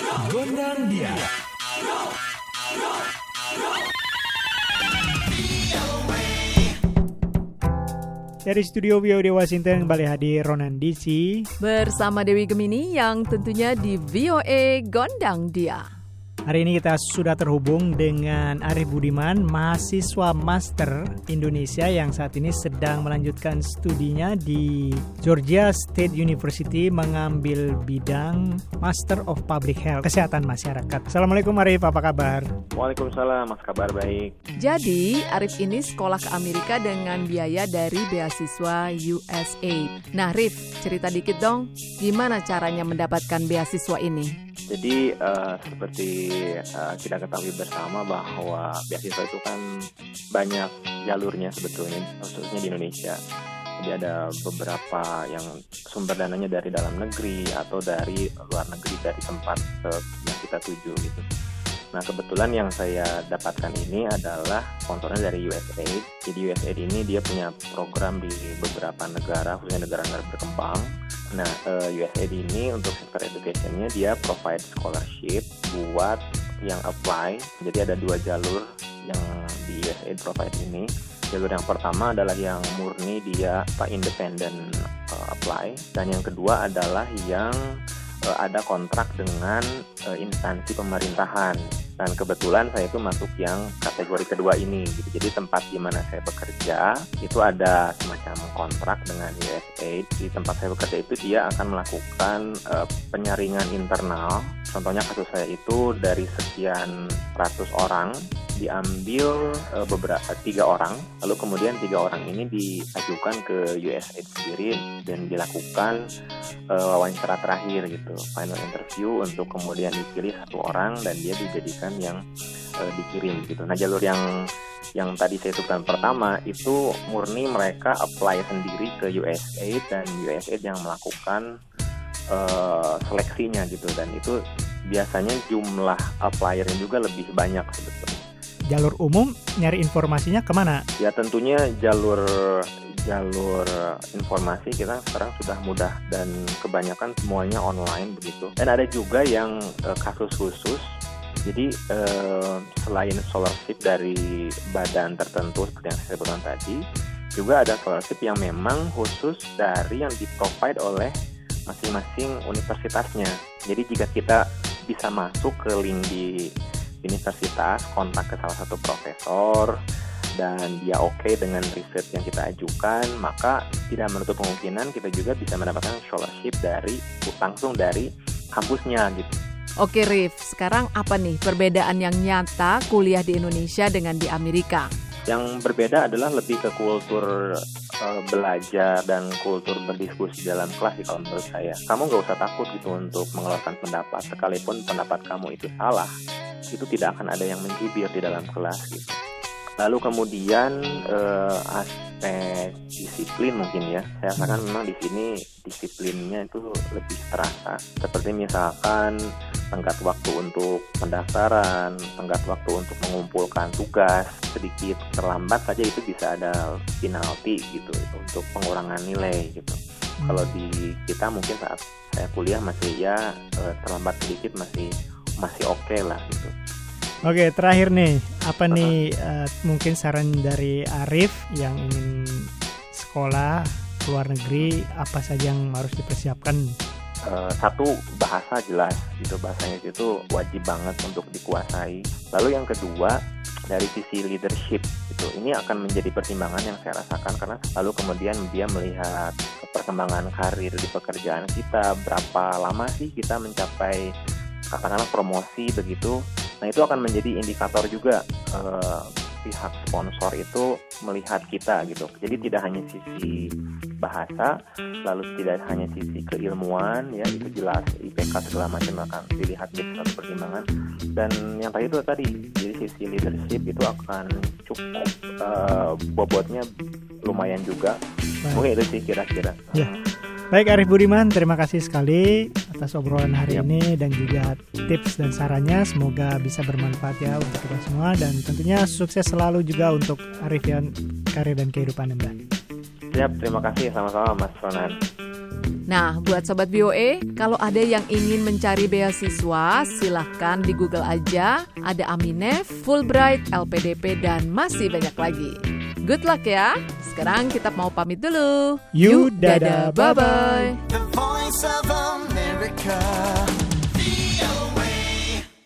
Gondang dia. Dari studio VOD Washington kembali hadir Ronan DC. Bersama Dewi Gemini yang tentunya di VOA Gondang Dia. Hari ini kita sudah terhubung dengan Arif Budiman, mahasiswa master Indonesia yang saat ini sedang melanjutkan studinya di Georgia State University mengambil bidang Master of Public Health, Kesehatan Masyarakat. Assalamualaikum Arif, apa kabar? Waalaikumsalam, mas kabar baik. Jadi, Arif ini sekolah ke Amerika dengan biaya dari beasiswa USAID. Nah, Arif, cerita dikit dong, gimana caranya mendapatkan beasiswa ini? Jadi uh, seperti uh, kita ketahui bersama bahwa beasiswa itu kan banyak jalurnya sebetulnya, khususnya di Indonesia. Jadi ada beberapa yang sumber dananya dari dalam negeri atau dari luar negeri dari tempat uh, yang kita tuju gitu. Nah kebetulan yang saya dapatkan ini adalah sponsornya dari USAID. Jadi USAID ini dia punya program di beberapa negara, khususnya negara-negara berkembang. Nah uh, USAID ini untuk sektor educationnya dia provide scholarship buat yang apply. Jadi ada dua jalur yang di USAID provide ini. Jalur yang pertama adalah yang murni dia apa independent uh, apply dan yang kedua adalah yang uh, ada kontrak dengan uh, instansi pemerintahan dan kebetulan saya itu masuk yang kategori kedua ini gitu. Jadi tempat di mana saya bekerja itu ada semacam kontrak dengan USAID. Di tempat saya bekerja itu dia akan melakukan uh, penyaringan internal. Contohnya kasus saya itu dari sekian ratus orang diambil uh, beberapa tiga orang, lalu kemudian tiga orang ini diajukan ke USAID sendiri dan dilakukan uh, wawancara terakhir gitu, final interview untuk kemudian dipilih satu orang dan dia dijadikan yang uh, dikirim gitu. Nah jalur yang yang tadi saya sebutkan pertama itu murni mereka apply sendiri ke USAID dan USAID yang melakukan uh, seleksinya gitu. Dan itu biasanya jumlah appliernya juga lebih banyak sebetulnya jalur umum nyari informasinya ke mana? Ya tentunya jalur jalur informasi kita sekarang sudah mudah dan kebanyakan semuanya online begitu. Dan ada juga yang uh, kasus khusus. Jadi uh, selain scholarship dari badan tertentu seperti yang saya sebutkan tadi, juga ada scholarship yang memang khusus dari yang di-provide oleh masing-masing universitasnya. Jadi jika kita bisa masuk ke link di universitas kontak ke salah satu profesor dan dia oke okay dengan riset yang kita ajukan, maka tidak menutup kemungkinan kita juga bisa mendapatkan scholarship dari langsung dari kampusnya gitu. Oke Rif, sekarang apa nih perbedaan yang nyata kuliah di Indonesia dengan di Amerika? Yang berbeda adalah lebih ke kultur uh, belajar dan kultur berdiskusi dalam kelas sih kalau menurut saya. Kamu nggak usah takut gitu untuk mengeluarkan pendapat, sekalipun pendapat kamu itu salah itu tidak akan ada yang mencibir di dalam kelas gitu. Lalu kemudian eh, aspek disiplin mungkin ya, saya rasakan memang di sini disiplinnya itu lebih terasa. Seperti misalkan tenggat waktu untuk pendaftaran, tenggat waktu untuk mengumpulkan tugas sedikit terlambat saja itu bisa ada penalti gitu untuk pengurangan nilai gitu. Hmm. Kalau di kita mungkin saat saya kuliah masih ya eh, terlambat sedikit masih masih oke okay lah gitu. Oke, terakhir nih, apa uh -huh. nih uh, mungkin saran dari Arif yang ingin sekolah luar negeri apa saja yang harus dipersiapkan? Uh, satu bahasa jelas gitu bahasanya itu wajib banget untuk dikuasai. Lalu yang kedua dari sisi leadership itu ini akan menjadi pertimbangan yang saya rasakan karena lalu kemudian dia melihat perkembangan karir di pekerjaan kita berapa lama sih kita mencapai katakanlah promosi begitu nah itu akan menjadi indikator juga uh, pihak sponsor itu melihat kita gitu. Jadi tidak hanya sisi bahasa lalu tidak hanya sisi keilmuan ya itu jelas IPK segala macam akan dilihat di satu pertimbangan. Dan yang tadi itu tadi jadi sisi leadership itu akan cukup uh, bobotnya lumayan juga. Mungkin itu sih kira-kira. Ya. Baik Arif Budiman, terima kasih sekali atas obrolan hari yep. ini dan juga tips dan sarannya. Semoga bisa bermanfaat ya untuk kita semua dan tentunya sukses selalu juga untuk Arif yang karir dan kehidupan Anda. Siap, terima kasih sama-sama Mas Ronan. Nah, buat Sobat BOE, kalau ada yang ingin mencari beasiswa, silahkan di Google aja. Ada Aminef, Fulbright, LPDP, dan masih banyak lagi. Good luck ya. Sekarang kita mau pamit dulu. You, dadah, bye-bye. The voice of America. The